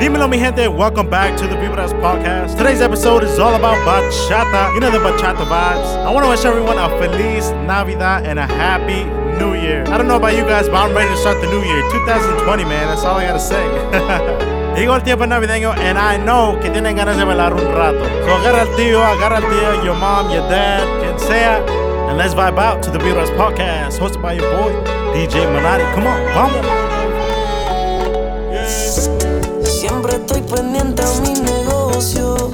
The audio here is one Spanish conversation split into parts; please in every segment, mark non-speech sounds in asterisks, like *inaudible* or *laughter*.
Dímelo, mi gente. Welcome back to the Vibras podcast. Today's episode is all about bachata. You know the bachata vibes. I want to wish everyone a feliz Navidad and a happy New Year. I don't know about you guys, but I'm ready to start the new year. 2020, man. That's all I gotta say. *laughs* Llegó el tiempo navideño and I know que tienen ganas de bailar un rato. So agarra al tío, agarra al tío, your mom, your dad, quien sea, and let's vibe out to the Vibras podcast hosted by your boy, DJ Manati. Come on, vamos. Estoy pendiente a mi negocio.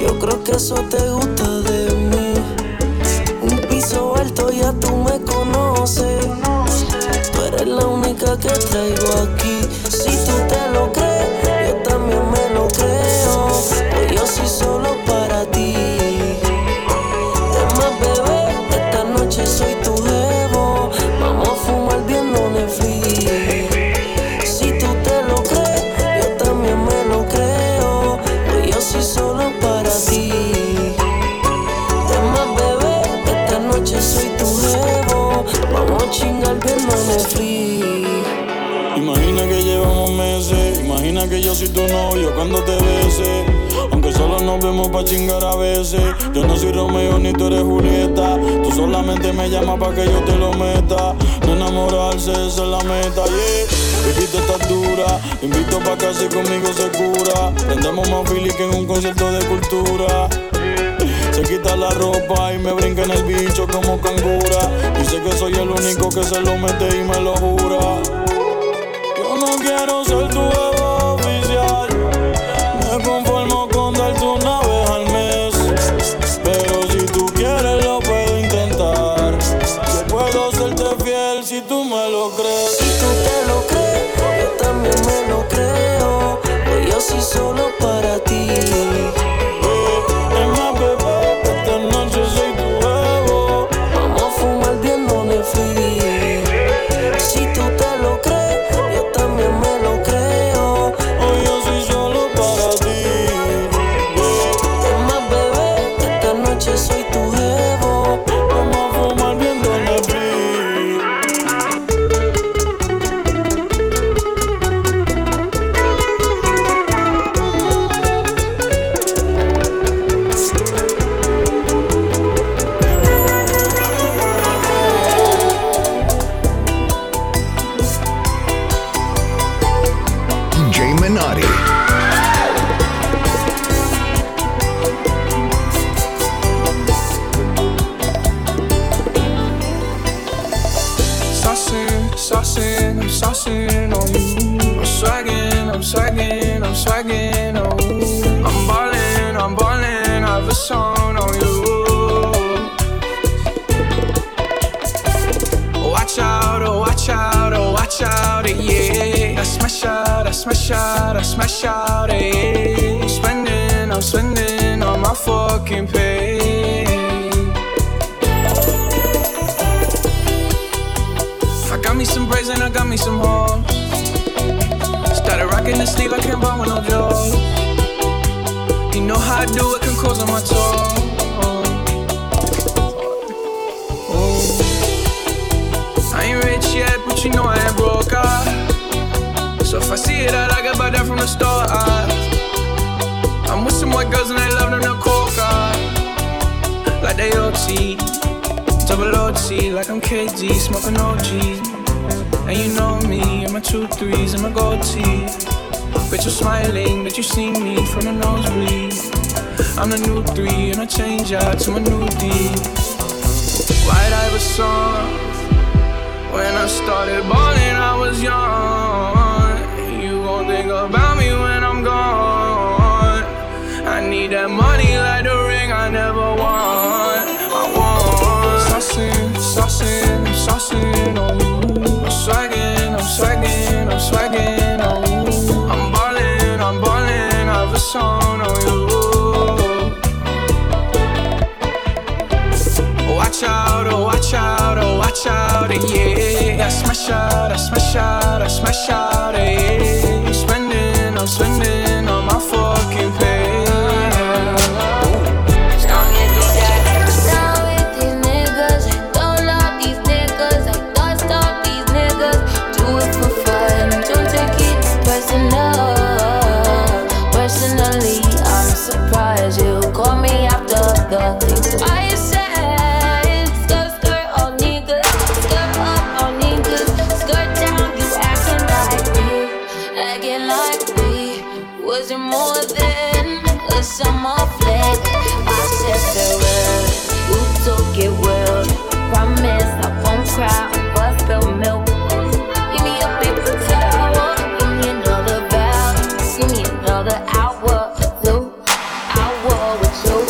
Yo creo que eso te gusta de mí. Un piso alto, ya tú me conoces. Tú eres la única que traigo aquí. Si tú te lo crees, solamente me llamas pa' que yo te lo meta. No enamorarse, esa es la meta, yeah. Viviste estás dura, invito pa' casa y conmigo se cura. Prendemos más fili que en un concierto de cultura. Se quita la ropa y me brinca en el bicho como cangura. Dice que soy el único que se lo mete y me lo jura. Yo no quiero ser tu oficial. Me conformo smash out, I smash out, yeah. I'm spending, I'm spending on my fucking pay. I got me some braids and I got me some hoes. Started rocking the sleeve, I can't buy with no jaws. You know how I do it, can cause on my toes. If I see it, I like it, that from the store. ah. I'm with some white girls and they love them to coca. Like they OT, double OT, like I'm KD, smoking OG. And you know me, and my two threes and my gold teeth. Bitch, you're smiling, but you see me from the nosebleed. I'm the new three, and I change out to my new D. White Iverson. When I started balling, I was young. Swagging, I'm swagging on. I'm ballin', I'm ballin', I have a song on you. Watch out, oh watch out, oh watch out, eh, yeah. I smash out, I smash out, I smash out, eh, yeah. I'm spending, I'm spending it's so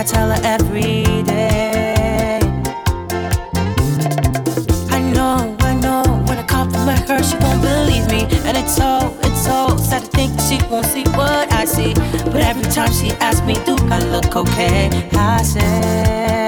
I tell her every day. I know, I know, when I compliment her, she won't believe me. And it's so, it's so sad to think she won't see what I see. But every time she asks me, do I look okay? I say.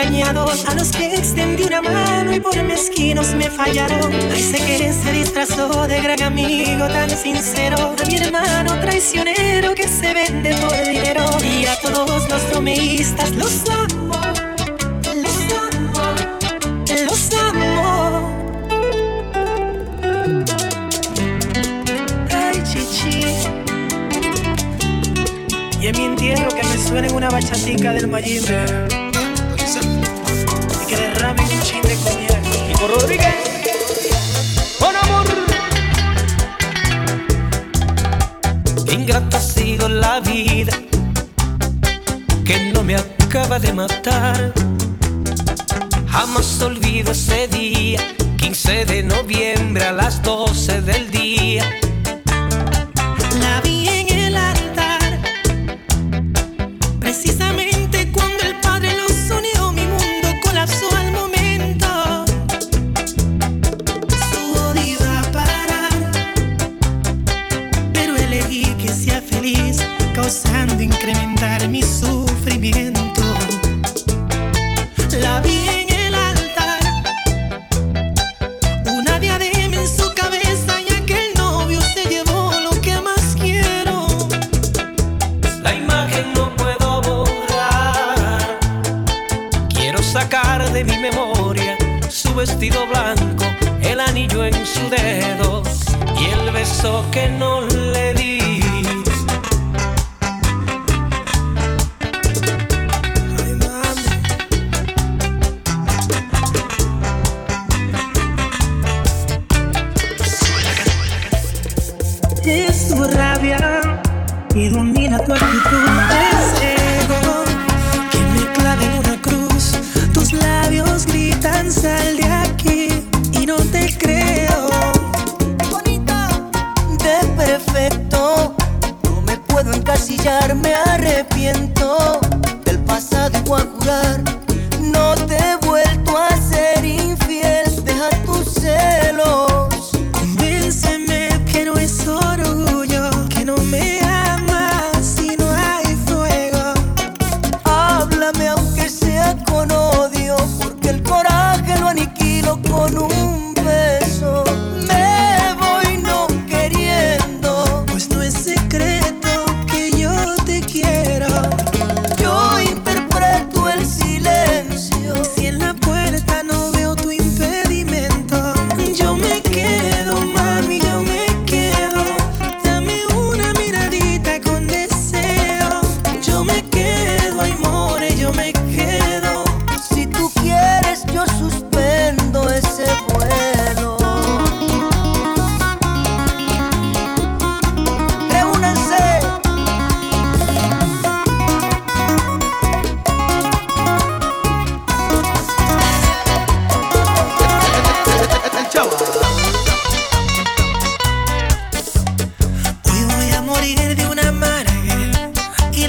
a los que extendí una mano y por mezquinos me fallaron. Ese que se disfrazó de gran amigo tan sincero, a mi hermano traicionero que se vende por dinero y a todos los bromeístas los amo, los amo, los amo. Ay, chichi. Y en mi entierro que me suene una bachatica del Mayimbe. Kiko Rodríguez. Con amor. Ingrata ha sido la vida que no me acaba de matar. Jamás olvido ese día, 15 de noviembre a las 12 del día sientes tu rabia y domina tu actitud. Es ego que me clave en una cruz. Tus labios gritan sal de aquí y no te creo. Bonito, de perfecto. No me puedo encasillar, me arrepiento.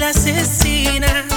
La asesina.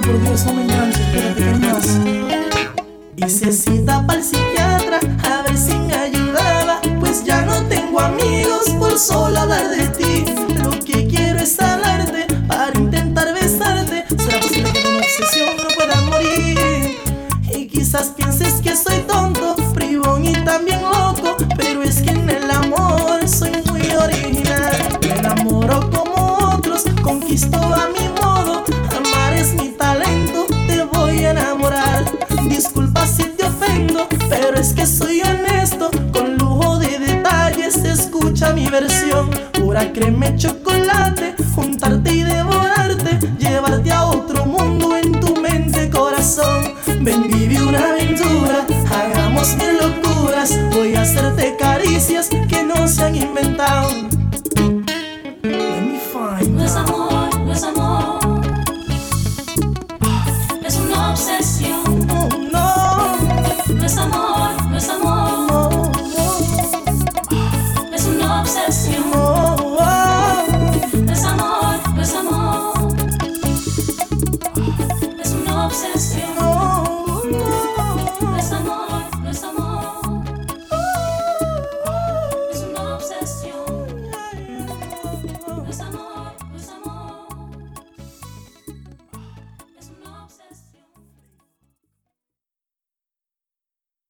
por Dios, no me enganches, espérate que más. Y se cita para el psiquiatra, a ver si me ayudaba, pues ya no tengo amigos por solo hablar de ti. Lo que quiero es hablarte crema y chocolate, juntarte y devorarte, llevarte a otro mundo en tu mente, corazón. Ven, vive una aventura, hagamos mil locuras, voy a hacerte caricias que no se han inventado.